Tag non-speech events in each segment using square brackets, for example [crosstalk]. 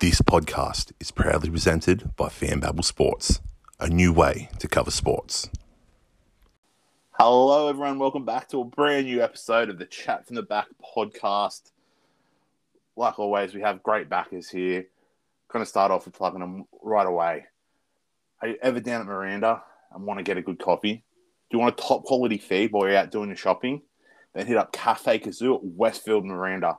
This podcast is proudly presented by FanBabble Sports, a new way to cover sports. Hello, everyone. Welcome back to a brand new episode of the Chat from the Back podcast. Like always, we have great backers here. Going to start off with plugging them right away. Are you ever down at Miranda and want to get a good coffee? Do you want a top quality feed while you're out doing your shopping? Then hit up Cafe Kazoo at Westfield Miranda.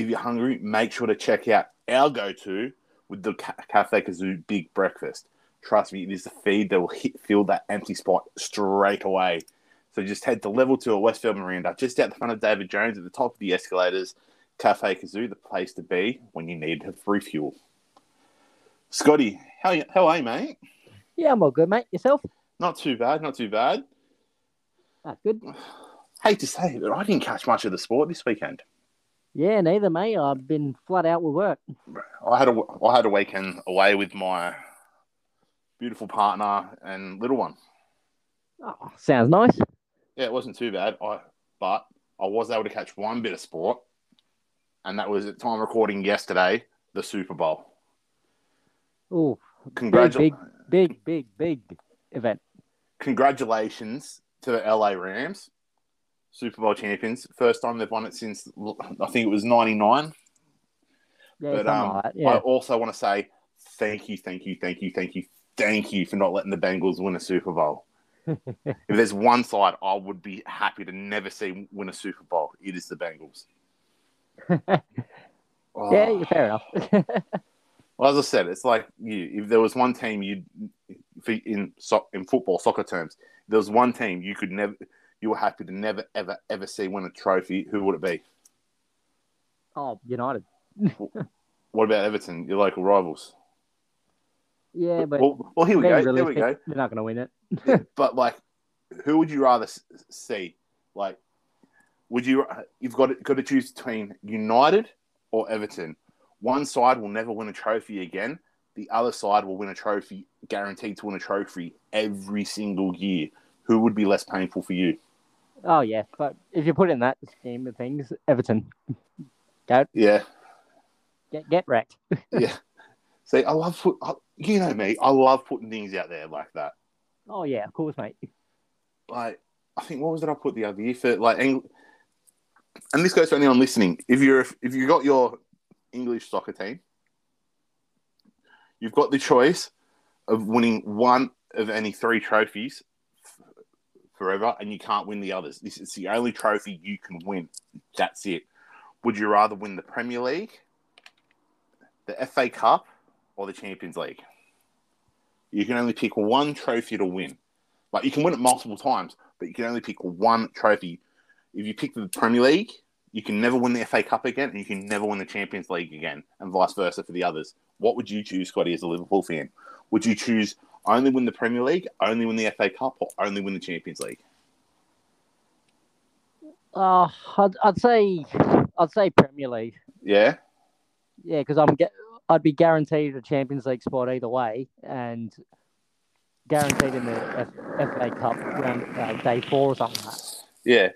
If you're hungry, make sure to check out our go to with the Cafe Kazoo Big Breakfast. Trust me, it is the feed that will hit fill that empty spot straight away. So just head to level two at Westfield Miranda, just out the front of David Jones at the top of the escalators. Cafe Kazoo, the place to be when you need a refuel. Scotty, how you, how are you, mate? Yeah, I'm all good, mate. Yourself? Not too bad, not too bad. That's good. [sighs] Hate to say it, but I didn't catch much of the sport this weekend. Yeah, neither, mate. I've been flat out with work. I had a I had a weekend away with my beautiful partner and little one. Oh, sounds nice. Yeah, it wasn't too bad. I but I was able to catch one bit of sport, and that was at time recording yesterday, the Super Bowl. Oh, Congratulations, big, big, big event. congratulations to the LA Rams, Super Bowl champions. First time they've won it since I think it was '99. Yeah, But um, that. I also want to say thank you, thank you, thank you, thank you, thank you for not letting the Bengals win a Super Bowl. [laughs] if there's one side I would be happy to never see win a Super Bowl, it is the Bengals. Oh. [laughs] yeah, yeah, fair enough. [laughs] Well, as I said, it's like you. If there was one team you, in in football soccer terms, there was one team you could never, you were happy to never ever ever see win a trophy. Who would it be? oh, United. [laughs] What about Everton, your local rivals? Yeah, but well, well, here we go. There we go. They're not going to win it. [laughs] But like, who would you rather see? Like, would you? You've got to, got to choose between United or Everton. One side will never win a trophy again. The other side will win a trophy, guaranteed to win a trophy every single year. Who would be less painful for you? Oh, yeah. But if you put in that scheme of things, Everton, go Yeah, get, get wrecked. [laughs] yeah. See, I love put. I- You know me. I love putting things out there like that. Oh, yeah, of course, mate. like I think what was it I put the other year for like Eng- and this goes to anyone listening. If you're if you got your English soccer team, you've got the choice of winning one of any three trophies forever, and you can't win the others. This is the only trophy you can win. That's it. Would you rather win the Premier League, the FA Cup, or the Champions League? You can only pick one trophy to win. Like you can win it multiple times, but you can only pick one trophy. If you pick the Premier League, you can never win the FA Cup again, and you can never win the Champions League again, and vice versa for the others. What would you choose, Scotty, as a Liverpool fan? Would you choose only win the Premier League, only win the FA Cup, or only win the Champions League? Uh, I'd, I'd say I'd say Premier League. Yeah, Yeah, because I'm get, I'd be guaranteed a Champions League spot either way, and guaranteed in the F, FA Cup round uh, day four or something like that. yeah.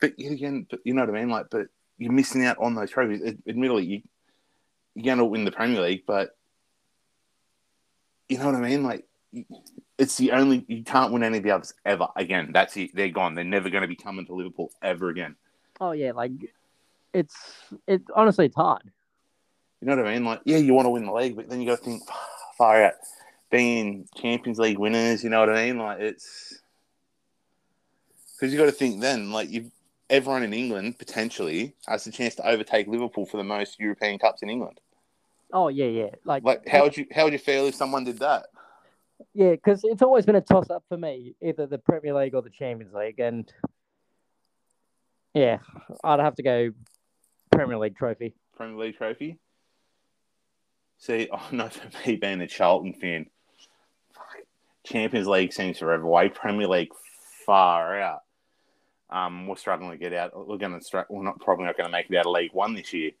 But yet again, but you know what I mean. Like, but you're missing out on those trophies. Admittedly, you you're going to win the Premier League, but you know what I mean. Like, it's the only you can't win any of the others ever again. That's it. They're gone. They're never going to be coming to Liverpool ever again. Oh yeah, like it's it. Honestly, it's hard. You know what I mean? Like, yeah, you want to win the league, but then you got to think far out. Being Champions League winners, you know what I mean? Like, it's because you got to think then, like, you everyone in England potentially has the chance to overtake Liverpool for the most European Cups in England. Oh yeah, yeah. Like, Like, how would you how would you feel if someone did that? Yeah, because it's always been a toss up for me, either the Premier League or the Champions League, and yeah, I'd have to go Premier League trophy. Premier League trophy. See, [laughs] I know for me being a Charlton fan, Champions League seems forever away. Premier League far out. Um, we're struggling to get out. We're going to struggle. We're not probably not going to make it out of League One this year.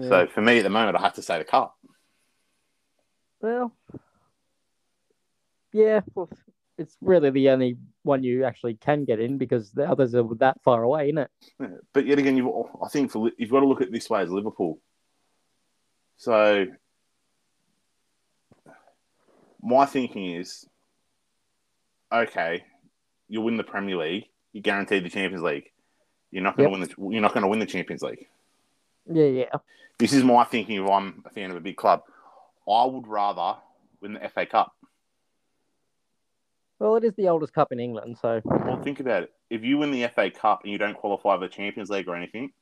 So for me at the moment, I have to say the cup. well, yeah, well, it's really the only one you actually can get in because the others are that far away, isn't it? Yeah, But yet again, you've, I think for, you've got to look at it this way as Liverpool. So my thinking is, okay, you win the Premier League, you guaranteed the Champions League. You're not going to win the. You're not going to win the Champions League. Yeah, yeah. This is my thinking. If I'm a fan of a big club, I would rather win the FA Cup. Well, it is the oldest cup in England, so Well, think about it. If you win the FA Cup and you don't qualify for the Champions League or anything,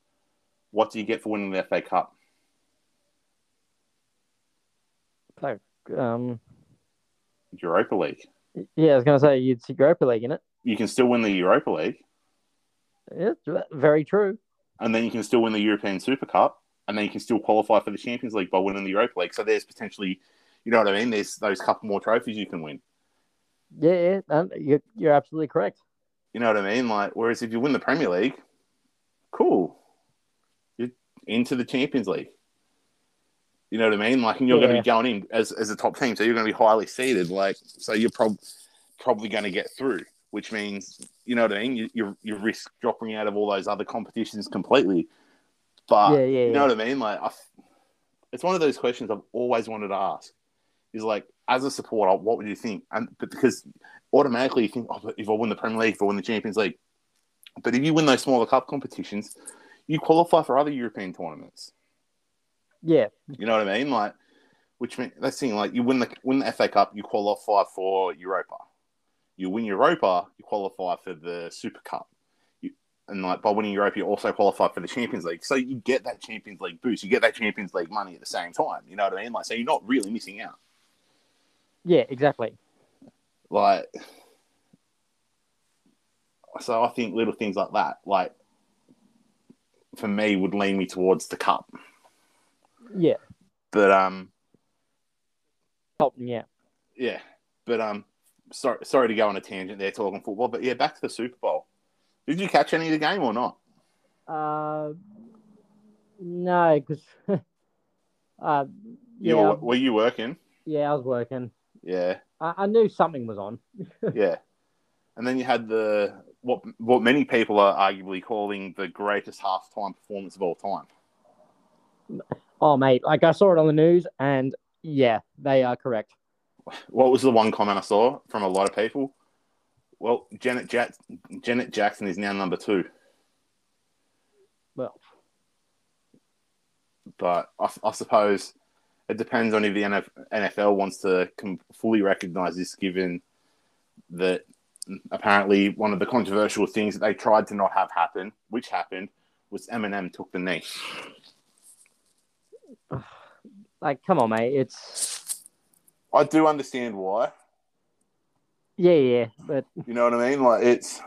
what do you get for winning the FA Cup? so um, Europa League. yeah, I was going to say you'd see Europa League in it. You can still win the Europa League, Yeah, very true. and then you can still win the European Super Cup, and then you can still qualify for the Champions League by winning the Europa League. So there's potentially, you know what I mean? There's those couple more trophies you can win. Yeah, yeah, uh, you're, you're absolutely correct. You know what I mean? Like, whereas if you win the Premier League, cool, you're into the Champions League. You know what I mean? Like, and you're going to be going in as, as a top team, so you're going to be highly seeded. Like, so you're prob- probably going to get through, which means you know what I mean. You you, you risk dropping out of all those other competitions completely. But Yeah, yeah, you know yeah. what I mean? Like, I, it's one of those questions I've always wanted to ask. Is like, as a supporter, what would you think? And but because automatically you think, oh, but if I win the Premier League, if I win the Champions League, but if you win those smaller cup competitions, you qualify for other European tournaments. Yeah, You know what I mean? Like, which means that's the thing. Like, you win the win the FA Cup, you qualify for Europa. You win Europa, you qualify for the Super Cup. You, and like by winning Europa, you also qualify for the Champions League. So you get that Champions League boost. You get that Champions League money at the same time. You know what I mean? Like, so you're not really missing out. Yeah, exactly. Like, so I think little things like that, like, for me, would lean me towards the cup. Yeah, But um, Tottenham, yeah. yeah, but um, sorry, sorry to go on a tangent there talking football, but yeah, back to the Super Bowl. Did you catch any of the game or not? Uh, no, because [laughs] uh, You yeah, were, were you working? yeah, I was working. Yeah, I, I knew something was on. [laughs] yeah. And then you had the what what many people are arguably calling the greatest halftime performance of all time. Oh, mate, like I saw it on the news, and yeah, they are correct. What was the one comment I saw from a lot of people? Well, Janet Jack- Janet Jackson is now number two, Well, but I, I suppose it depends on if the NFL wants to fully recognize this, given that apparently one of the controversial things that they tried to not have happen, which happened, was Eminem took the knee. [sighs] like, come on, mate, it's I do understand why. yeah, yeah, but You know what I mean? Like it's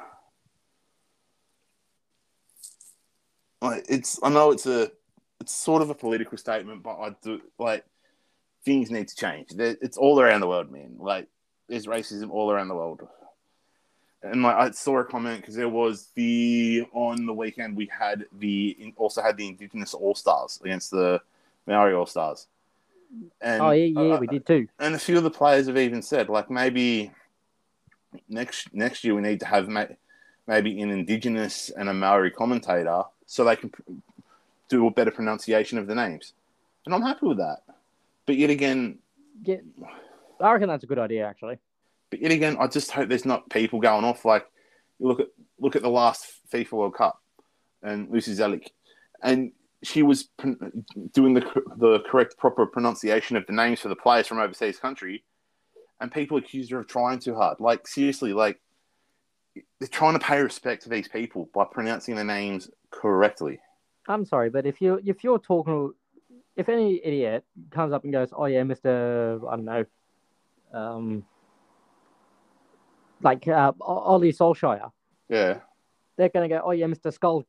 like it's I know it's a it's sort of a political statement, but I do like things need to change. It's all around the world, man. Like there's racism all around the world. And like I saw a comment because there was the on the weekend we had the also had the Indigenous All Stars against the Maori All Stars. And oh yeah, yeah, uh, we did too. and a few of the players have even said like maybe next next year we need to have ma- maybe an indigenous and a Maori commentator so they can do a better pronunciation of the names, and I'm happy with that. But yet again, Yeah, I reckon that's a good idea, actually. but yet again, I just hope there's not people going off like look at look at the last FIFA World Cup and Lucy Zelić, and she was pron- doing the the correct proper pronunciation of the names for the players from overseas country, and people accused her of trying too hard. Like seriously, like they're trying to pay respect to these people by pronouncing their names correctly. I'm sorry, but if you if you're talking, if any idiot comes up and goes, "Oh yeah, Mister, I don't know, um, like uh, Ollie Solskjaer," Yeah, they're gonna go, "Oh yeah, Mister Skull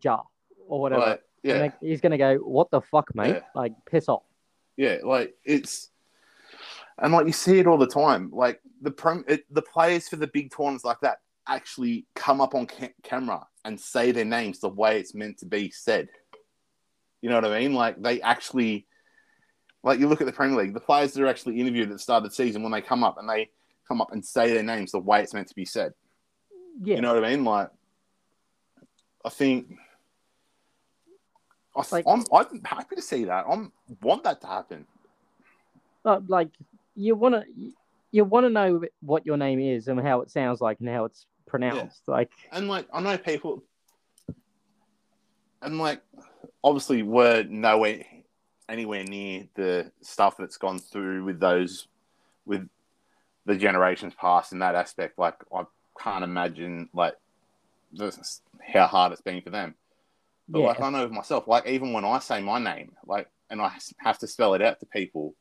Jar or whatever." yeah. They- he's gonna go, "What the fuck, mate? Yeah. Like, piss off." Yeah, like it's, and like you see it all the time. Like the prom, it, the players for the big tournaments like that actually come up on ca- camera and say their names the way it's meant to be said. You know what I mean? Like they actually, like you look at the Premier League, the players that are actually interviewed at the start of the season when they come up and they come up and say their names the way it's meant to be said. Yeah, You know what I mean? Like, I think I, Like- I'm, I'm happy to see that. I want that to happen. Like you want to you want to know what your name is and how it sounds like and how it's pronounced. Like And like, I know people, and like, obviously, we're nowhere anywhere near the stuff that's gone through with those, with the generations past in that aspect. Like, I can't imagine like this, how hard it's been for them. But yeah, like, I know myself, like, even when I say my name, like, and I have to spell it out to people,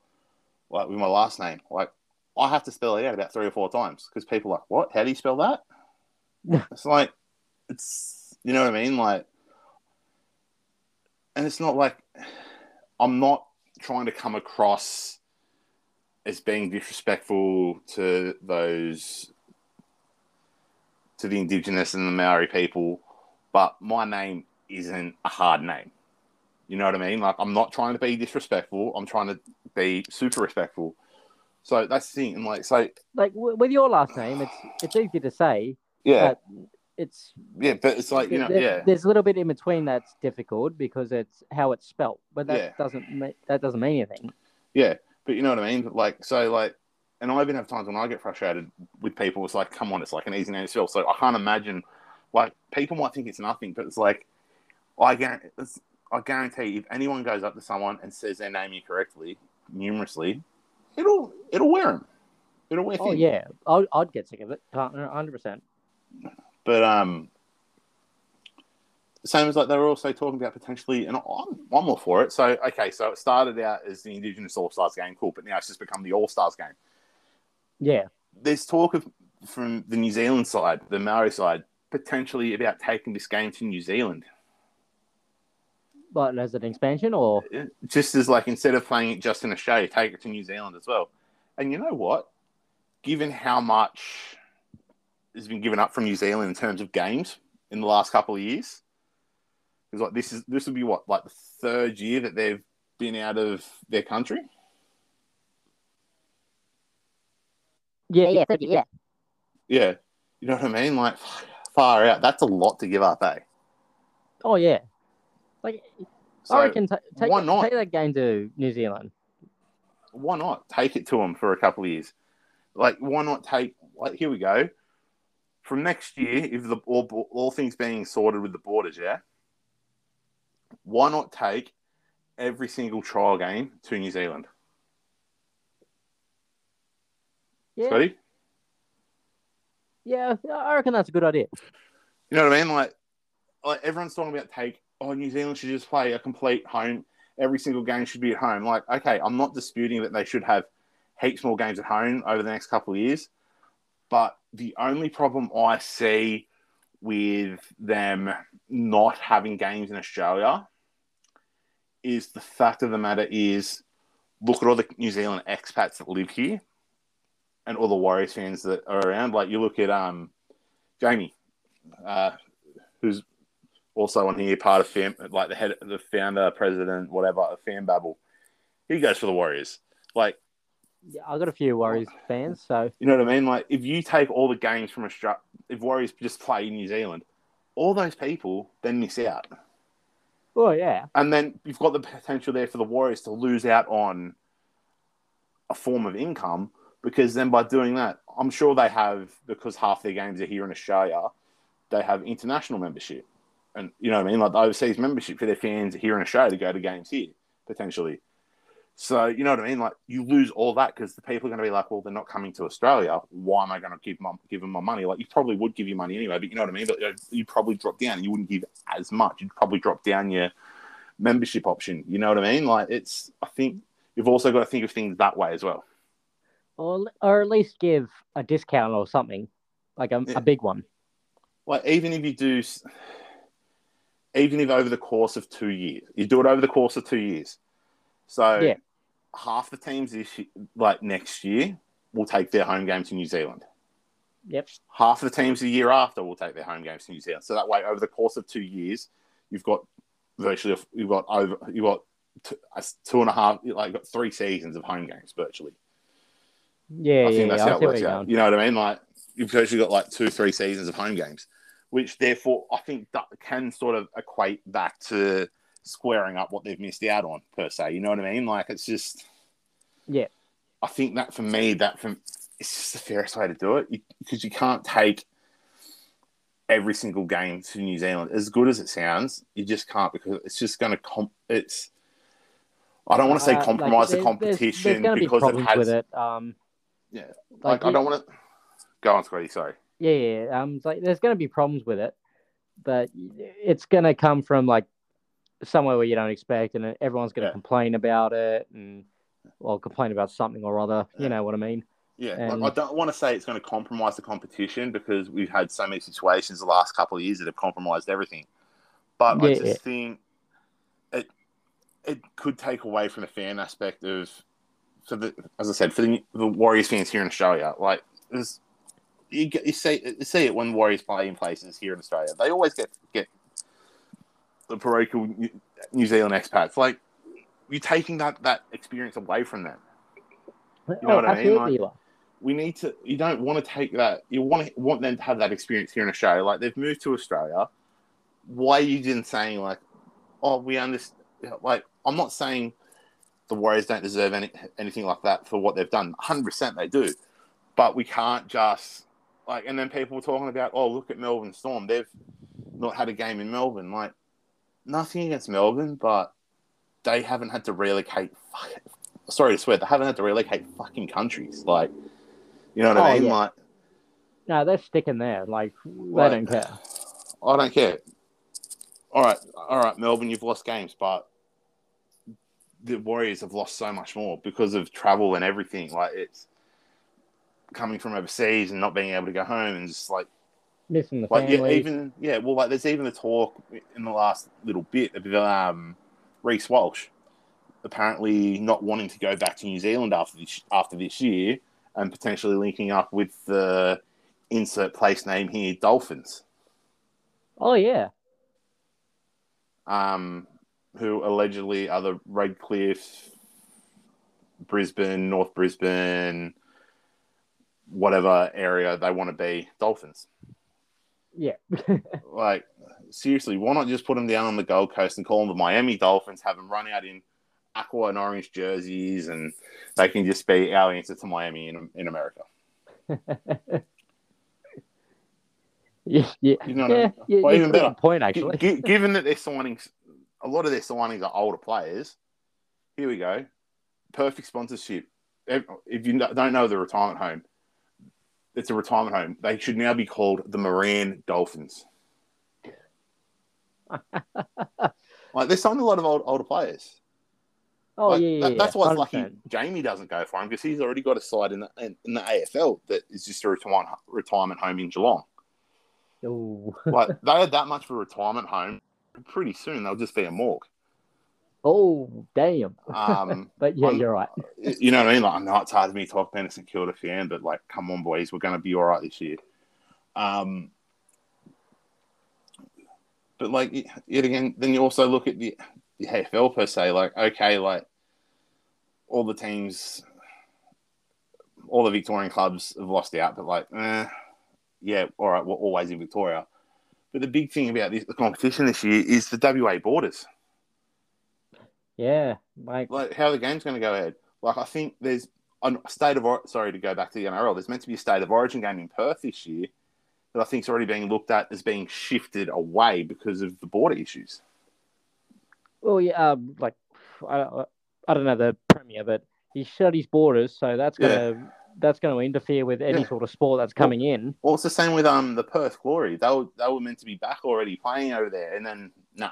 like with my last name, like, I have to spell it out about three or four times because people are like, what? How do you spell that? It's like, it's, you know what I mean? Like, and it's not like I'm not trying to come across as being disrespectful to those, to the Indigenous and the Maori people, but my name isn't a hard name. You know what I mean? Like, I'm not trying to be disrespectful. I'm trying to be super respectful. So that's the thing. And like, so like with your last name, it's it's easy to say. Yeah, But it's yeah, but it's like you know, there- yeah, There's a little bit in between that's difficult because it's how it's spelt, but that Yeah. doesn't that doesn't mean anything. yeah. But you know what I mean? Like, so like, and I even have times when I get frustrated with people. It's like, come on, it's like an easy name to spell. So I can't imagine. Like, people might think it's nothing, but it's like, I guarantee, I guarantee, if anyone goes up to someone and says their name incorrectly, numerously, it'll it'll wear them. It'll wear. Oh yeah, I'd, I'd get sick of it, hundred percent. But um, same as like they were also talking about potentially, and I'm, I'm all for it. So okay, so it started out as the Indigenous All Stars game, cool, but now it's just become the All Stars game. Yeah, There's talk of from the New Zealand side, the Maori side, potentially about taking this game to New Zealand, but as an expansion or just as like instead of playing it just in Australia, take it to New Zealand as well. And you know what? Given how much has been given up from New Zealand in terms of games in the last couple of years, because like this is this will be what like the third year that they've been out of their country. yeah, yeah, yeah. Yeah, you know what I mean? Like [sighs] far out. That's a lot to give up, eh? Oh yeah, like So I reckon ta take why not? take that game to New Zealand. why not take it to them for a couple of years? Like, why not take? Like, here we go. From next year, if the all, all things being sorted with the borders, yeah. Why not take every single trial game to New Zealand? Yeah, Scotty? yeah, I reckon that's a good idea. You know what I mean? Like, like everyone's talking about take. Oh, New Zealand should just play a complete home. Every single game should be at home. Like, okay, I'm not disputing that they should have heaps more games at home over the next couple of years. But the only problem I see with them not having games in Australia is the fact of the matter is look at all the New Zealand expats that live here and all the Warriors fans that are around. Like you look at um Jamie, uh, who's also on here, part of Fan, like the head, the founder, president, whatever, of Fan Babble. He goes for the Warriors. Like, Yeah, I got a few Warriors oh. fans, so you know what I mean? Like, if you take all the games from Australia, if Warriors just play in New Zealand, all those people then miss out. oh yeah, And then you've got the potential there for the Warriors to lose out on a form of income because then by doing that, I'm sure they have, because half their games are here in Australia, they have international membership. And you know what I mean? Like the overseas membership for their fans here in Australia to go to games here, potentially. So, you know what I mean? Like, you lose all that because the people are going to be like, well, they're not coming to Australia. Why am I going to give, my, give them my money? Like, you probably would give you money anyway, but you know what I mean? But you'd probably drop down. You wouldn't give as much. You'd probably drop down your membership option. You know what I mean? Like, it's, I think you've also got to think of things that way as well. or or at least give a discount or something, like a, Yeah. a big one. Like, even if you do, even if over the course of two years, you do it over the course of two years. So, Yeah. Half the teams this like next year will take their home game to New Zealand. Yep. half the teams the year after will take their home games to New Zealand. So that way, over the course of two years, you've got virtually you've got over you've got two, two and a half like got three seasons of home games virtually. Yeah, I yeah, think that's yeah. How it works out. going. You know what I mean? Like you've virtually got like two three seasons of home games, which therefore I think that can sort of equate back to squaring up what they've missed out on per se. You know what I mean? Like it's just Yeah. I think that for me, that from it's just the fairest way to do it because you, can't take every single game to New Zealand. As good as it sounds, you just can't because it's just going to comp. It's I don't want to say Uh, like, compromise the there's- competition there's, going to be because it has. with it. Um, Yeah, like, I you- don't want to go on, Scotty. Sorry. Yeah, yeah. Um, it's like there's going to be problems with it, but it's going to come from like somewhere where you don't expect, and everyone's going to Yeah. complain about it, and or complain about something or other. Yeah. You know what I mean? Yeah, And- like, I don't want to say it's going to compromise the competition because we've had so many situations the last couple of years that have compromised everything. But I just yeah. think it it could take away from the fan aspect of for the as I said for the, the Warriors fans here in Australia. Like there's you you see you see it when Warriors play in places here in Australia. They always get get the parochial New- Zealand expats. Like you're taking that that experience away from them. You know what I mean? Oh, like- we need to you don't want to take that you want to want them to have that experience here in australia. Like they've moved to australia. Why are you then saying like oh we understand like i'm not saying the warriors don't deserve any anything like that for what they've done. 100% they do. But we can't just like and then people were talking about oh look at melbourne storm. They've not had a game in melbourne. Like nothing against melbourne but they haven't had to relocate sorry to swear they haven't had to relocate fucking countries like you know what I Oh, mean? yeah. Like, No, they're sticking there. Like they Right. don't care. I don't care. All right, all right, Melbourne, you've lost games, but the Warriors have lost so much more because of travel and everything. Like, it's coming from overseas and not being able to go home and just like, Missing the like yeah, even yeah. Well, like, there's even the talk in the last little bit of um, Reece Walsh apparently not wanting to go back to New Zealand after this after this year and potentially linking up with the insert place name here, Dolphins. oh yeah. um, who allegedly are the Redcliffe, Brisbane, North Brisbane, whatever area they want to be Dolphins. Yeah. [laughs] Like, seriously, why not just put them down on the Gold Coast and call them the Miami Dolphins, have them run out in aqua and orange jerseys, and they can just be our answer to Miami in, in America. [laughs] yeah. Yeah. You know what I mean? yeah, even better. point actually. gi- given that their signings, a lot of their signings are older players. Here we go, perfect sponsorship. If you don't know the retirement home, it's a retirement home. They should now be called the Moran Dolphins. [laughs] like they're signing a lot of old, older players. oh Like, yeah, yeah, that- yeah. that's why it's lucky 100%. Jamie doesn't go for him because he's already got a side in the in, in the AFL that is just a retirement retirement home in Geelong. Ooh. Like [laughs] they had that much for a retirement home. Pretty soon they'll just be a morgue. Oh damn. Um, [laughs] But yeah, I'm- you're right. you know what I mean? Like, I know it's hard for me to talk being a St Kilda fan, but like, come on, boys, we're going to be all right this year. Um, but like, yet again, then you also look at the, the AFL per se. Like, okay, like all the teams, all the Victorian clubs have lost out, but like, eh, yeah, all right, we're always in Victoria. But the big thing about this, the competition this year is the WA borders Yeah. Like like how the game's going to go ahead. Like I think there's a state of sorry to go back to the NRL. There's meant to be a state of origin game in Perth this year that I think is already being looked at as being shifted away because of the border issues. well yeah, um, like I, I don't know the premier, but he shut his borders, so that's gonna that's gonna interfere with any Yeah. sort of sport that's coming in. Well, it's the same with um the Perth Glory. They were they were meant to be back already playing over there, and then nah.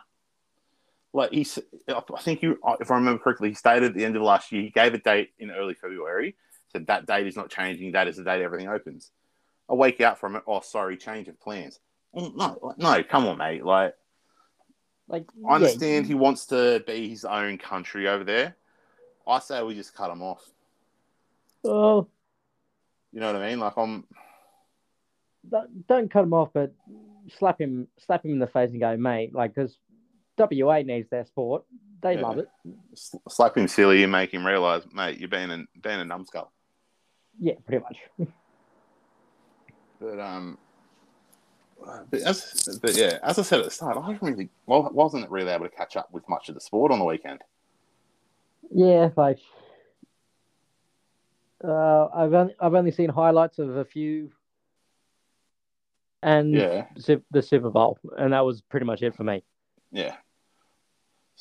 Like he's, I think you, if I remember correctly, he stated at the end of last year he gave a date in early February. Said that date is not changing. That is the date everything opens. I wake out from it. Oh, sorry, change of plans. Mm, no, no, come on, mate. Like Like I understand he wants to be his own country over there. I say we just cut him off. Oh, You know what I mean? Like I'm. don't- don't cut him off, but slap him slap him in the face and go, mate. Like because WA needs their sport. They Yeah. love it. Slap him silly and make him realise, mate, you're being a being a numbskull. Yeah, pretty much. But um, But, as, but yeah, as I said at the start, I really well, wasn't really able to catch up with much of the sport on the weekend. Yeah, like uh, I've only I've only seen highlights of a few, and Yeah, the Super Bowl, and that was pretty much it for me. yeah.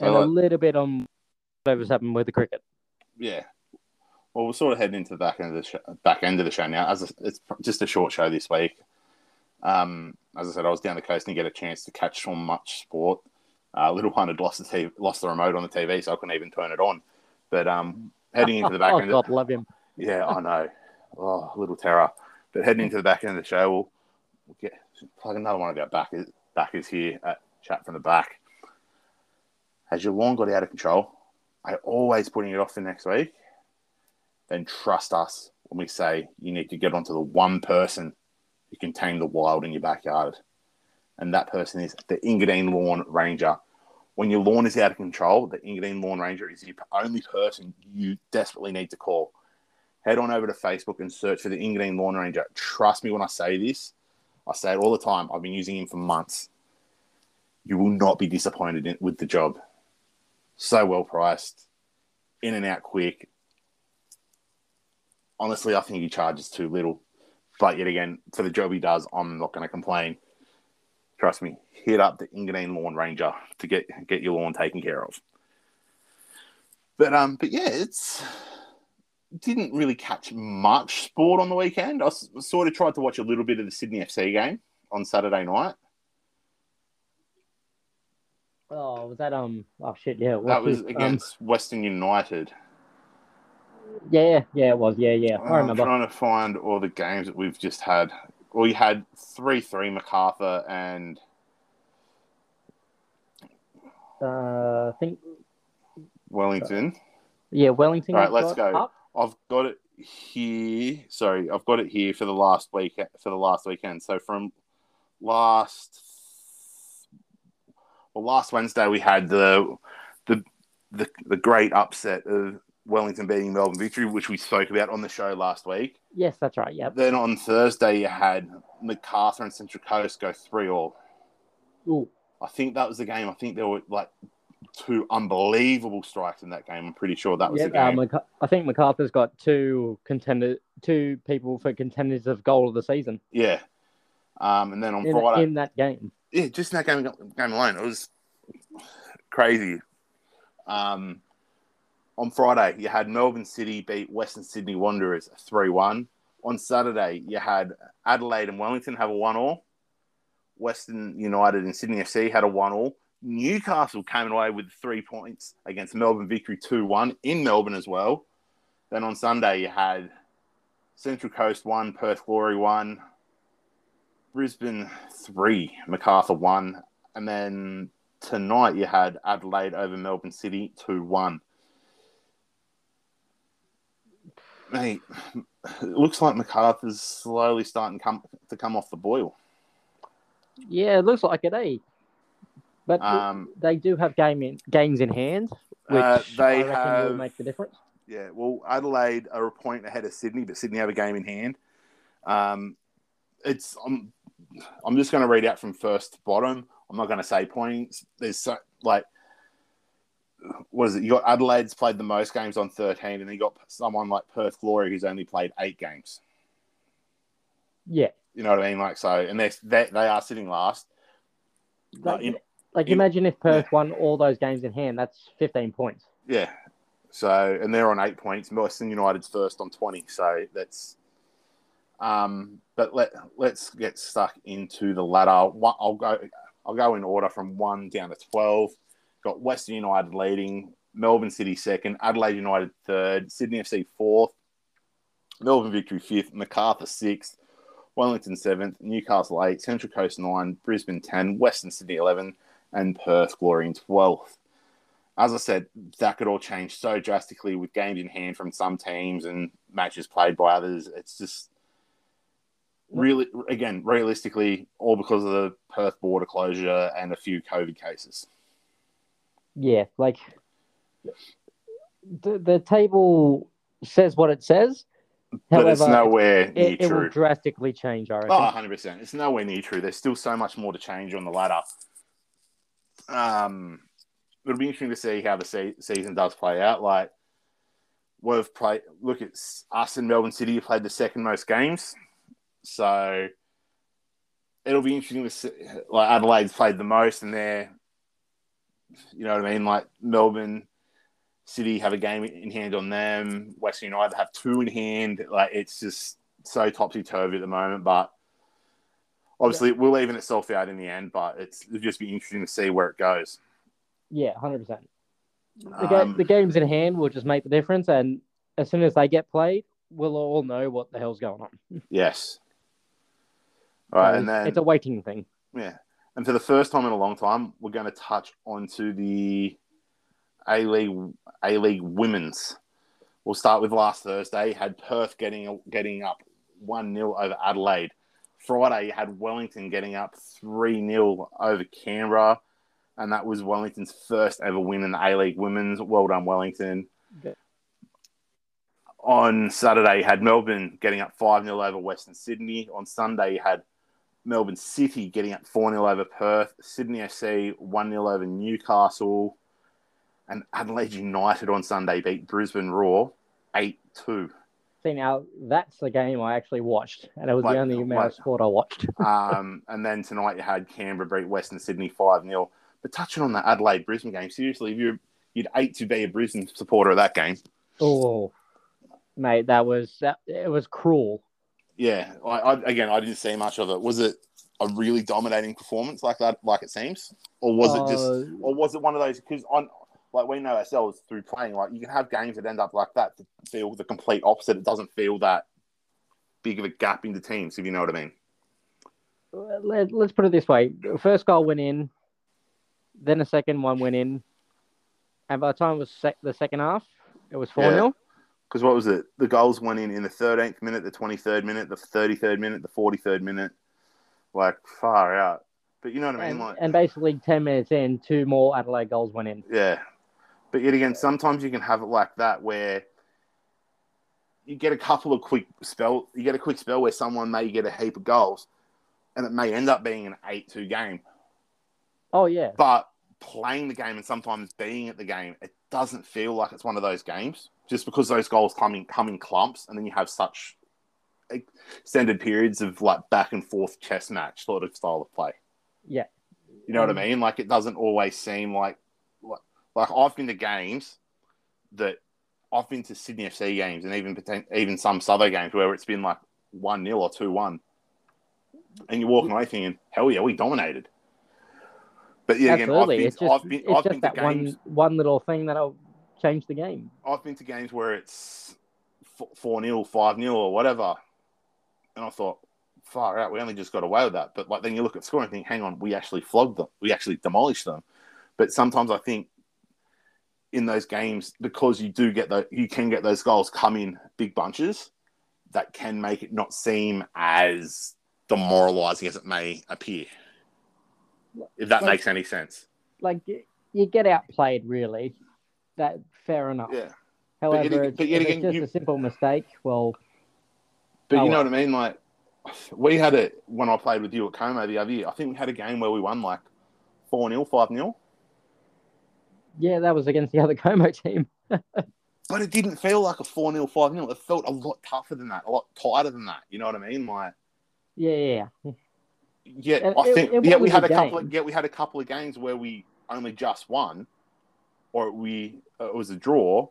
And So a little bit on whatever's happened with the cricket. yeah. Well, we're sort of heading into the back end of the show, back end of the show now. As a, it's just a short show this week. Um, as I said, I was down the coast and get a chance to catch so much sport. Uh, little one had lost the TV, lost the remote on the TV, so I couldn't even turn it on. But um, heading into the back [laughs] oh end, of, God, love him. Yeah, I know. Oh, little terror. But heading into the back end of the show, we'll, we'll get plug another one of our backers, backers here at Chat from the Back. Has your lawn got out of control? I always putting it off for next week. Then trust us when we say you need to get onto the one person who can tame the wild in your backyard. And that person is the Engadine Lawn Ranger. When your lawn is out of control, the Engadine Lawn Ranger is the only person you desperately need to call head on over to Facebook and search for the Engadine Lawn Ranger. Trust me when I say this. I say it all the time. I've been using him for months. You will not be disappointed in, with the job. So well priced, in and out quick. Honestly, I think he charges too little. But yet again, for the job he does, I'm not going to complain. Trust me, hit up the Engadine Lawn Ranger to get get your lawn taken care of. But um, but yeah, it's didn't really catch much sport on the weekend. I sort of tried to watch a little bit of the Sydney FC game on Saturday night. Oh, was that um? Oh shit, yeah. That was um, against Western United. yeah, yeah, it was. Yeah, yeah. I I'm remember. trying to find all the games that we've just had. We had three three Macarthur and Uh, I think Wellington. yeah, Wellington. All right, let's go. up. I've got it here. Sorry, I've got it here for the last week for the last weekend. So from last well, last Wednesday we had the the the, the great upset of Wellington beating Melbourne Victory, which we spoke about on the show last week. Yes, that's right. Yep. Then on Thursday you had Macarthur and Central Coast go three all. Ooh, I think that was the game. I think there were like two unbelievable strikes in that game. I'm pretty sure that was yeah. the Uh, game. Maca- I think Macarthur's got two contender, two people for contenders of goal of the season yeah. Um, and then on in, Friday, in that game. Yeah, just in that game, game alone, it was crazy. Um, on Friday, you had Melbourne City beat Western Sydney Wanderers 3 1. On Saturday, you had Adelaide and Wellington have a 1 all. Western United and Sydney FC had a 1 all. Newcastle came away with three points against Melbourne Victory 2 1 in Melbourne as well. Then on Sunday, you had Central Coast 1, Perth Glory 1, Brisbane 3, Macarthur 1. And then tonight, you had Adelaide over Melbourne City 2 1. Mate, it looks like Macarthur's slowly starting come, to come off the boil. Yeah, it looks like it, eh? But Um, they do have game in, games in hand, which Uh, they I reckon will make the difference. Yeah, well, Adelaide are a point ahead of Sydney, but Sydney have a game in hand. Um, it's I'm, I'm just going to read out from first to bottom. I'm not going to say points. There's so like, what is it? You got Adelaide's played the most games on 13, and then you got someone like Perth Glory who's only played eight games. Yeah, You know what I mean? Like so, and they're, they they are sitting last. like, in- like in- imagine if Perth won all those games in hand. That's 15 points. Yeah. So, and they're on eight points. Western United's first on 20. So that's, um, but let, let's get stuck into the ladder. I'll go, I'll go in order from one down to 12. Got Western United leading, Melbourne City second, Adelaide United third, Sydney FC fourth, Melbourne Victory fifth, Macarthur sixth, Wellington seventh, Newcastle eight, Central Coast nine, Brisbane 10, Western Sydney 11, and Perth Glory in 12th as I said, that could all change so drastically with games in hand from some teams and matches played by others. It's just really, again, realistically, all because of the Perth border closure and a few COVID cases. Yeah, like the, the table says what it says, but it's nowhere near it, it true. will drastically change, I reckon. Oh, 100%. It's nowhere near true. There's still so much more to change on the ladder. Um, it'll be interesting to see how the se- season does play out. Like, we've played, look, it's us and Melbourne City have played the second most games. So it'll be interesting to see. Like, Adelaide's played the most, and they're, you know what I mean? Like, Melbourne City have a game in hand on them. Western United have two in hand. Like, it's just so topsy turvy at the moment, but obviously it will even itself out in the end. But it's it'll just be interesting to see where it goes. Yeah, hundred percent. The, ga- Um, the games in hand will just make the difference, and as soon as they get played, we'll all know what the hell's going on. [laughs] yes. Right, So and then it's a waiting thing. yeah, and for the first time in a long time, we're going to touch onto the A League A League Women's. We'll start with last Thursday. Had Perth getting getting up one 0 over Adelaide. Friday you had Wellington getting up three 0 over Canberra, and that was Wellington's first ever win in the A League Women's. Well done, Wellington. Okay. On Saturday, you had Melbourne getting up 5 0 over Western Sydney. On Sunday, you had Melbourne City getting up 4 0 over Perth. Sydney FC 1 0 over Newcastle. And Adelaide United on Sunday beat Brisbane Roar 8 2. See now, that's the game I actually watched, and it was Like- the only amount like- of sport I watched. [laughs] Um, and then tonight you had Canberra beat Western Sydney 5 0. But touching on the Adelaide Brisbane game, seriously, if you're, you'd hate to be a Brisbane supporter of that game. Oh, mate, that was that. It was cruel. Yeah, I, I, again, I didn't see much of it. Was it a really dominating performance like that, like it seems, or was it just, Uh, or was it one of those? Because on, like we know ourselves through playing, like you can have games that end up like that to feel the complete opposite. It doesn't feel that big of a gap in into teams, if you know what I mean. let, let's put it this way: first goal went in, then a second one went in, and by the time it was sec- the second half, it was four 0 Because what was it? The goals went in in the 13th minute, the 23rd minute, the 33rd minute, the 43rd minute. Like far out. But you know what I mean? and, Like and basically ten minutes in, two more Adelaide goals went in. Yeah. But yet again, sometimes you can have it like that where you get a couple of quick spell you get a quick spell where someone may get a heap of goals and it may end up being an eight two game. Oh yeah, But playing the game and sometimes being at the game, it doesn't feel like it's one of those games. Just because those goals come in come in clumps and then you have such extended periods of like back and forth chess match sort of style of play. yeah, You know what Mm. I mean? Like it doesn't always seem like like, like I've been to games that I've been to Sydney FC games and even even some Souther games where it's been like one 0 or two one, and you're walking away thinking, "Hell yeah, we dominated." But yeah, again, I've absolutely. been, it's just I've been, it's I've just that one games. one little thing that'll change the game. I've been to games where it's four 0 five 0 or whatever, and I thought, far out, we only just got away with that. But like then you look at score and think, hang on, we actually flogged them, we actually demolished them. But sometimes I think in those games because you do get the you can get those goals come in big bunches, that can make it not seem as demoralising as it may appear. If that Like- makes any sense. Like you get outplayed, really. That fair enough. Yeah. However, yet it's- but yet again, it's just you- a simple mistake. Well, But Oh, you know well. what I mean? Like, we had it when I played with you at Como the other year. I think we had a game where we won like 4 0, 5 0. yeah, that was against the other Como team. [laughs] But it didn't feel like a 4 0, 5 0. It felt a lot tougher than that, a lot tighter than that. You know what I mean? Like, Yeah, yeah, yeah. I think, it yeah, we had a couple of, yeah, we had a couple of games where we only just won or we, uh, it was a draw.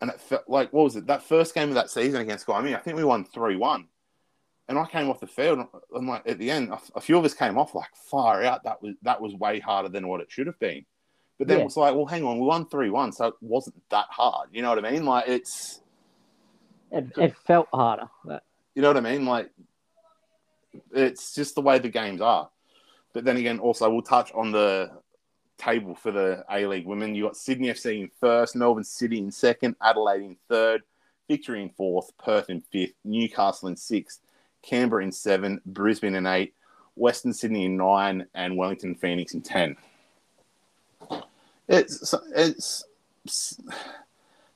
And it felt like, what was it? That first game of that season against Guy, I mean, I think we won 3 1. And I came off the field, and like at the end, a- few of us came off like far out. That was that was way harder than what it should have been. But then Yeah. it was like, well, hang on, we won three one, so it wasn't that hard. You know what I mean? Like it's, It, it felt harder. But you know what I mean? Like it's just the way the games are. But then again, also we'll touch on the table for the A League women. You got Sydney FC in first, Melbourne City in second, Adelaide in third, Victory in fourth, Perth in fifth, Newcastle in sixth, Canberra in seven, Brisbane in eight, Western Sydney in nine, and Wellington Phoenix in ten. It's it's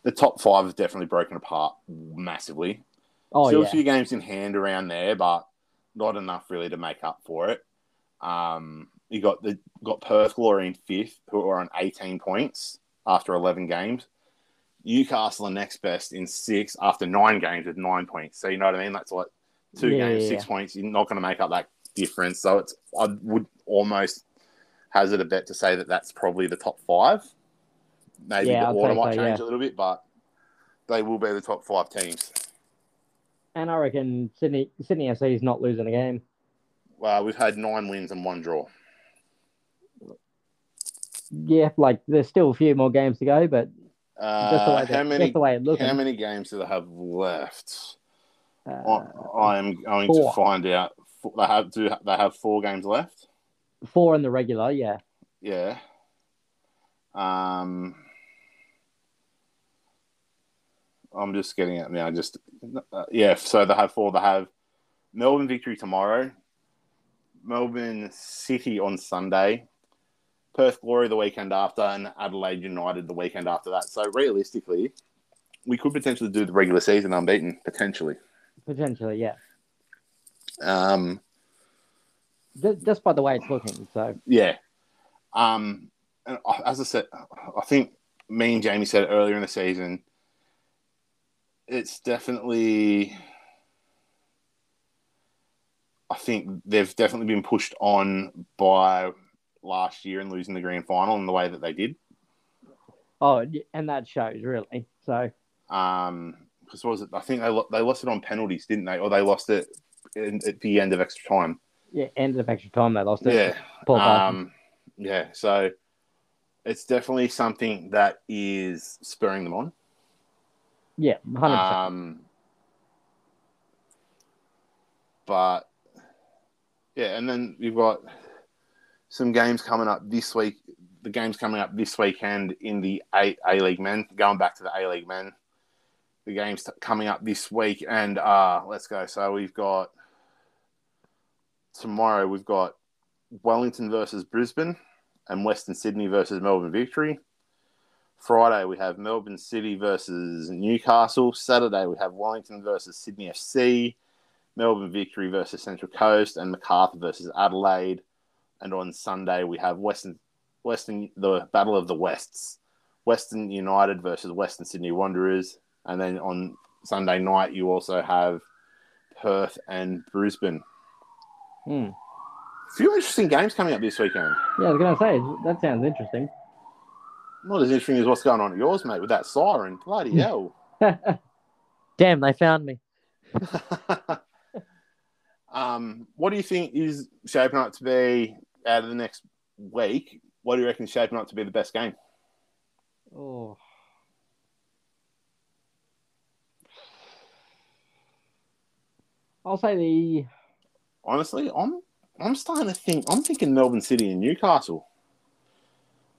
the top five has definitely broken apart massively. Oh Still yeah, a few games in hand around there, but not enough really to make up for it. Um, you got the got Perth Glory in fifth, who are on 18 points after 11 games. Newcastle are next best in six after nine games with nine points. So you know what I mean? That's like two Yeah, games, yeah, six yeah. points. You're not going to make up that difference. So it's I would almost hazard a bet to say that that's probably the top five. Maybe the order might so, change a little bit, but they will be the top five teams. and I reckon Sydney Sydney FC is not losing a game. Well, we've had nine wins and one draw. Yeah, like there's still a few more games to go, but Uh, how many? just the way it looks. How many games do they have left? Uh, I am going four. to find out. They have do they have four games left? four in the regular, yeah. Yeah. Um, I'm just getting it now. Just uh, yeah. So they have four. They have Melbourne victory tomorrow, Melbourne City on Sunday, Perth Glory the weekend after, and Adelaide United the weekend after that. So realistically, we could potentially do the regular season unbeaten potentially. Potentially, yeah. Um, Just, just by the way it's looking. So Yeah. Um, and as I said, I think me and Jamie said earlier in the season, it's definitely. I think they've definitely been pushed on by last year and losing the grand final in the way that they did. oh, and that shows really. So Um, because was it? I think they they lost it on penalties, didn't they? Or they lost it in, at the end of extra time. yeah, end of extra time they lost it. Yeah. Paul Um, yeah, so it's definitely something that is spurring them on. yeah, hundred percent. Um, but yeah, and then you've got some games coming up this week. The games coming up this weekend in the A A League men. Going back to the A League men, the games t- coming up this week, and uh, let's go. So we've got tomorrow. We've got Wellington versus Brisbane, and Western Sydney versus Melbourne Victory. Friday we have Melbourne City versus Newcastle. Saturday we have Wellington versus Sydney FC, Melbourne Victory versus Central Coast, and Macarthur versus Adelaide. And on Sunday we have Western Western the Battle of the Wests, Western United versus Western Sydney Wanderers. And then on Sunday night you also have Perth and Brisbane. Hmm. A few interesting games coming up this weekend. Yeah, I was gonna say that sounds interesting. Not as interesting as what's going on at yours, mate, with that siren. Bloody hell. [laughs] Damn, they found me. [laughs] um, what do you think is shaping up to be out of the next week? What do you reckon is shaping up to be the best game? Oh. I'll say the Honestly, I'm I'm starting to think I'm thinking Melbourne City and Newcastle.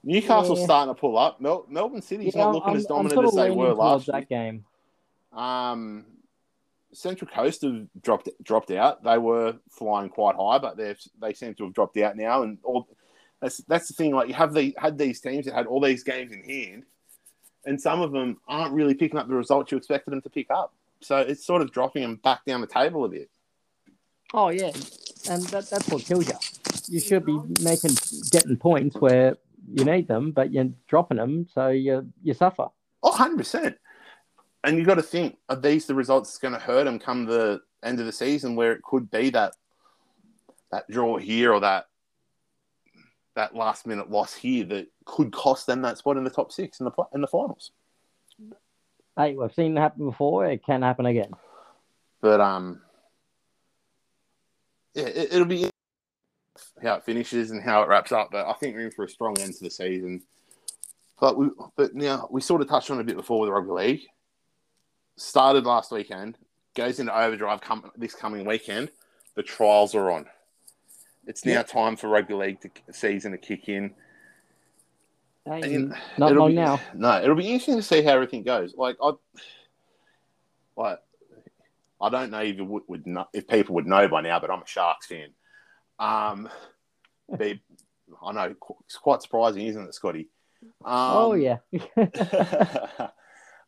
Newcastle's Yeah. starting to pull up. Mel- Melbourne City's yeah, not looking I'm, as dominant sort as they were last that year. game. Um, Central Coast have dropped dropped out. They were flying quite high, but they they seem to have dropped out now. And all that's that's the thing. Like you have the had these teams that had all these games in hand, and some of them aren't really picking up the results you expected them to pick up. So it's sort of dropping them back down the table a bit. Oh yeah, and that, that's what kills you. You should be making getting points where you need them, but you're dropping them, so you you suffer. Oh, 100 percent. And you've got to think: Are these the results that's going to hurt them come the end of the season, where it could be that that draw here or that that last minute loss here that could cost them that spot in the top six in the in the finals? Hey, we've seen it happen before. It can happen again. But um, yeah, it, it'll be how it finishes and how it wraps up. But I think we're in for a strong end to the season. But we, but now we sort of touched on it a bit before with the rugby league. Started last weekend, goes into overdrive come, this coming weekend. The trials are on. It's now Yeah. time for rugby league to, season to kick in. Not long be- now. [laughs] No, it'll be interesting to see how everything goes. Like I, like I don't know if you would, would know, if people would know by now, but I'm a Sharks fan. Um, [laughs] be, I know it's quite surprising, isn't it, Scotty? Um, oh yeah. [laughs]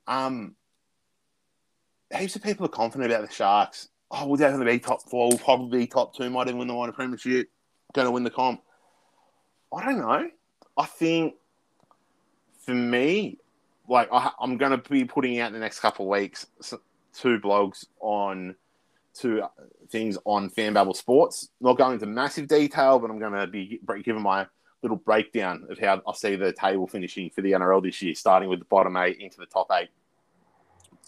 um, heaps of people are confident about the Sharks. Oh, we'll definitely be top four. We'll probably be top two. Might even win the minor premiership. Going to win the comp. I don't know. I think for me, like I, I'm going to be putting out in the next couple of weeks two blogs on two uh, things on FanBabble Sports. Not going into massive detail, but I'm going to be giving my little breakdown of how I see the table finishing for the NRL this year, starting with the bottom eight into the top eight.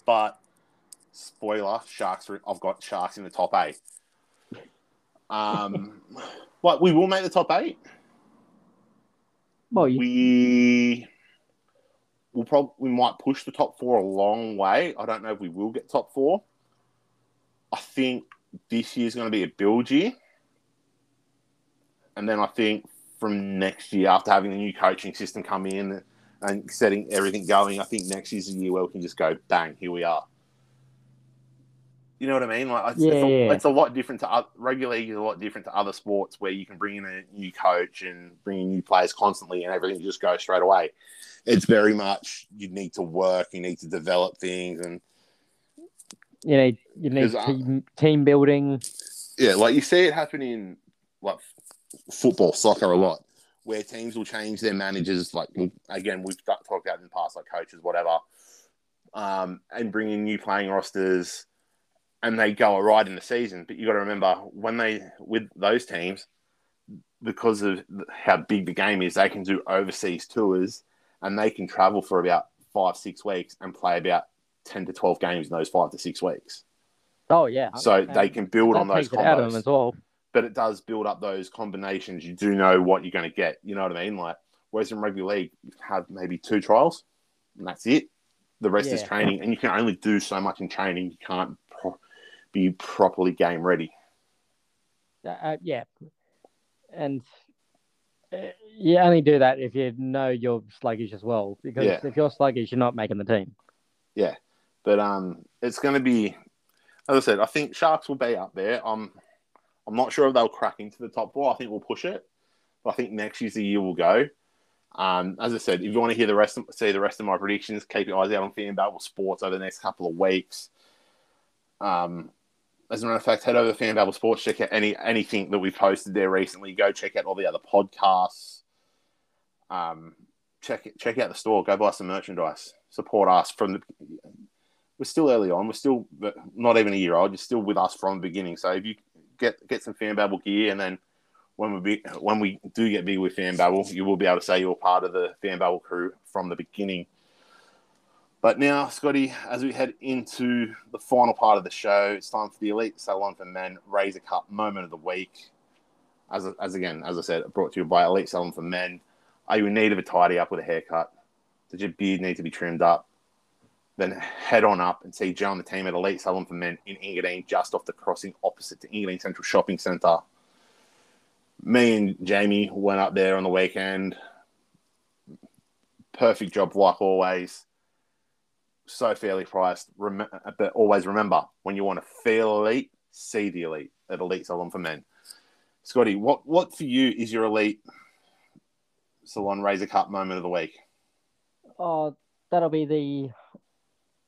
But spoiler, Sharks. Are, I've got Sharks in the top eight. Um, [laughs] but we will make the top eight. Well, you, We will probably we might push the top four a long way. I don't know if we will get top four. I think this year's going to be a build year, and then I think from next year, after having the new coaching system come in and setting everything going, I think next year's the year where we can just go bang, here we are. You know what I mean? Like it's, it's, Yeah, a, yeah. it's a lot different to oth- rugby league is a lot different to other sports where you can bring in a new coach and bring in new players constantly, and everything just goes straight away. It's very much you need to work, you need to develop things, and you need you need I- team, team building. yeah, like you see it happen in like football, soccer a lot, where teams will change their managers. Like again, we've talked about in the past, like coaches, whatever, um, and bring in new playing rosters, and they go all right in the season. But you got to remember when they with those teams, because of how big the game is, they can do overseas tours, and they can travel for about five six weeks and play about ten to twelve games in those five to six weeks. Oh yeah. So And they can build on those takes out of them combos as well. but it does build up those combinations. You do know what you're going to get. You know what I mean? Like, whereas in rugby league, you have maybe two trials, and that's it. The rest is training, and you can only do so much in training. You can't be properly game ready. Uh, uh, yeah, and uh, you only do that if you know you're sluggish as well. Because Yeah. if you're sluggish, you're not making the team. Yeah, but um, it's going to be, as I said, I think Sharks will be up there. Um, I'm not sure if they'll crack into the top four. I think we'll push it, but I think next year's the year we'll go. Um, as I said, if you want to hear the rest, of, see the rest of my predictions, keep your eyes out on FanBabble Sports over the next couple of weeks. Um, as a matter of fact, head over to FanBabble Sports, check out any anything that we've posted there recently. Go check out all the other podcasts. Um, check check out the store. Go buy some merchandise. Support us from the. We're still early on. We're still not even a year old. You're still with us from the beginning. So if you get get some FanBabble gear, and then when we be, when we do get big with FanBabble, you will be able to say you're part of the FanBabble crew from the beginning. But now, Scotty, as we head into the final part of the show, it's time for the Elite Salon for Men Razor Cup Moment of the Week. As, as again, as I said, brought to you by Elite Salon for Men. Are you in need of a tidy up with a haircut? Does your beard need to be trimmed up? Then head on up and see Joe and the team at Elite Salon for Men in Engadine, just off the crossing opposite to Engadine Central Shopping Centre. Me and Jamie went up there on the weekend. Perfect job, like always so fairly priced. Rem- but always remember, when you want to feel elite, see the elite at Elite Salon for Men. Scotty, what what for you is your elite salon razor cut moment of the week? Oh, that'll be the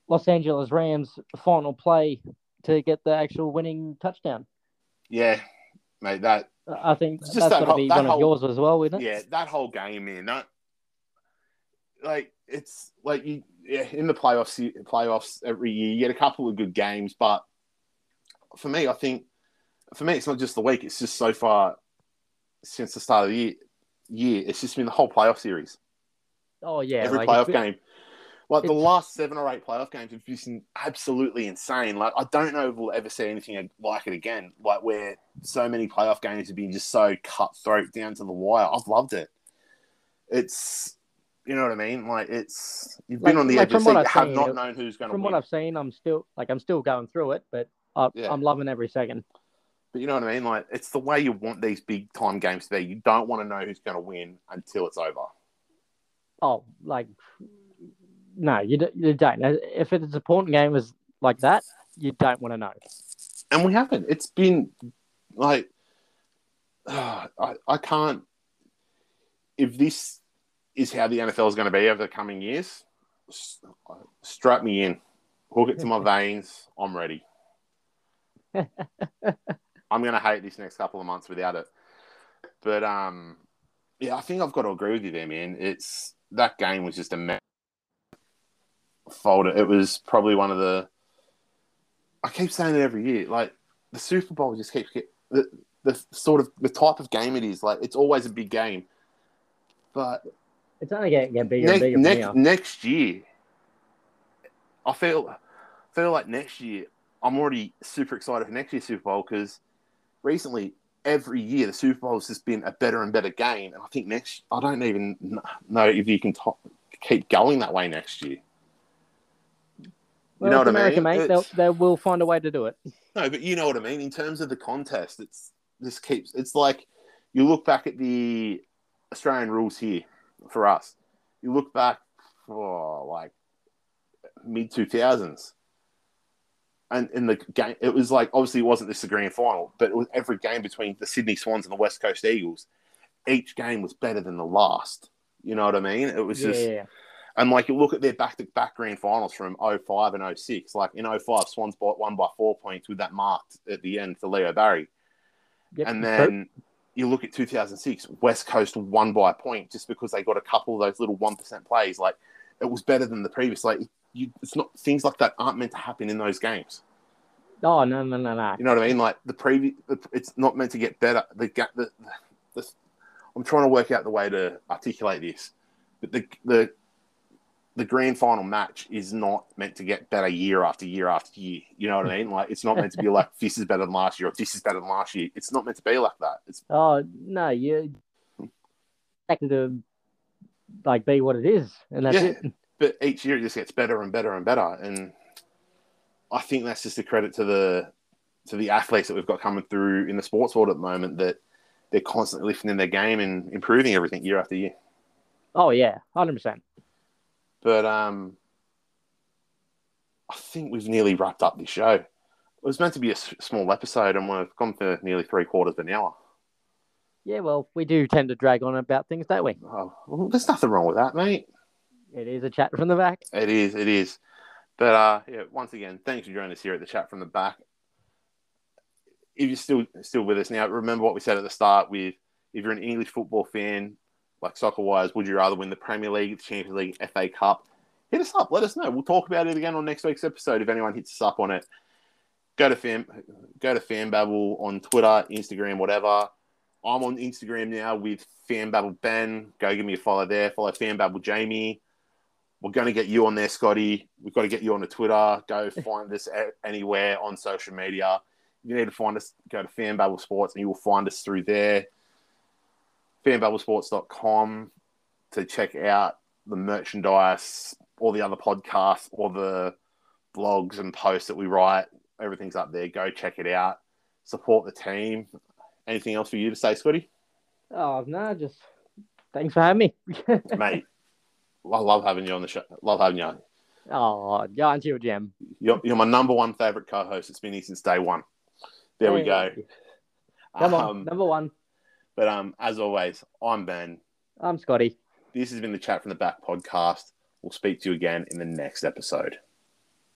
Los Angeles Rams final play to get the actual winning touchdown. Yeah, mate, that I think It's that's that got to be one whole- of yours as well, isn't it? yeah, that whole game, man. That like it's like you yeah, in the playoffs playoffs every year you get a couple of good games, but for me, I think for me it's not just the week. It's just so far since the start of the year. Year, it's just been the whole playoff series. Oh yeah, every like, playoff game. Like the last seven or eight playoff games have just been absolutely insane. Like I don't know if we'll ever see anything like it again. Like where so many playoff games have been just so cutthroat down to the wire. I've loved it. It's you know what I mean. Like it's you've been on the like edge of seat, I've seen, not known who's going to From win. what I've seen, I'm still like I'm still going through it, but I, Yeah. I'm loving every second. But you know what I mean. Like it's the way you want these big time games to be. You don't want to know who's going to win until it's over. Oh, like no, you, d- you don't. If it's an important game is like that, you don't want to know. and we haven't. It's been like [sighs] I, I can't. If this is how the NFL is going to be over the coming years, strap me in. Hook it to my [laughs] veins. I'm ready. [laughs] I'm gonna hate this next couple of months without it. But um, yeah, I think I've got to agree with you there, man. It's that game was just a mess. Folder. It was probably one of the. I keep saying it every year. Like the Super Bowl just keeps get the the sort of the type of game it is. Like it's always a big game, but It's only getting, getting bigger next, and bigger next, next year, I feel feel like next year I'm already super excited for next year's Super Bowl because recently every year the Super Bowl has just been a better and better game, and I think next I don't even know if you can top, keep going that way next year. Well, know it's what I mean? mate. They will find a way to do it. [laughs] No, but you know what I mean. In terms of the contest, it's this keeps. It's like you look back at the Australian rules here for us. You look back for like mid two thousands, and in the game, it was like obviously it wasn't this the grand final, but it was every game between the Sydney Swans and the West Coast Eagles. Each game was better than the last. You know what I mean? It was just. yeah. And like you look at their back-to-back grand finals from 05 and 06. Like in 05, Swans bought one by four points with that marked at the end for Leo Barry. Yep, and then you look at 2006, West Coast won by a point just because they got a couple of those little 1% plays. Like it was better than the previous. Like you, it's not things like that aren't meant to happen in those games. Oh no, no, no, no. You know what I mean? Like the previous, it's not meant to get better. The, ga- the, the, I'm trying to work out the way to articulate this. But the the the grand final match is not meant to get better year after year after year. You know what I hmm. mean? Like it's not meant to be like [laughs] this is better than last year or this is better than last year. It's not meant to be like that. It's Oh no, you hmm. expect to like be what it is, and that's Yeah. it. but each year it just gets better and better and better. And I think that's just a credit to the to the athletes that we've got coming through in the sports world at the moment that they're constantly lifting their game and improving everything year after year. Oh yeah, hundred percent. But um, I think we've nearly wrapped up this show. It was meant to be a small episode, and we've gone for nearly three quarters of an hour. Yeah, well, we do tend to drag on about things, don't we? Oh, well, there's nothing wrong with that, mate. It is a chat from the back. It is, it is. But uh, yeah, once again, thanks for joining us here at the chat from the back. If you're still still with us now, remember what we said at the start. With if you're an English football fan, like soccer wise, would you rather win the Premier League, the Champions League, FA Cup? Hit us up. Let us know. We'll talk about it again on next week's episode if anyone hits us up on it. Go to fan, go to FanBabble on Twitter, Instagram, whatever. I'm on Instagram now with FanBabble Ben. Go give me a follow there. Follow FanBabble Jamie. We're going to get you on there, Scotty. We've got to get you on the Twitter. Go find us anywhere on social media. You need to find us, go to FanBabble Sports and you will find us through there. FanBabbleSports.com to check out the merchandise, all the other podcasts, all the blogs and posts that we write. Everything's up there. Go check it out. Support the team. Anything else for you to say, Scotty? Oh no, just thanks for having me. [laughs] Mate, I love having you on the show. Love having you. oh, on to your gem. You're, you're my number one favorite co-host. It's been here since day one. There we go. Hey. Come on, Um, number one. But um, as always, I'm Ben. I'm Scotty. This has been the Chat from the Back podcast. We'll speak to you again in the next episode.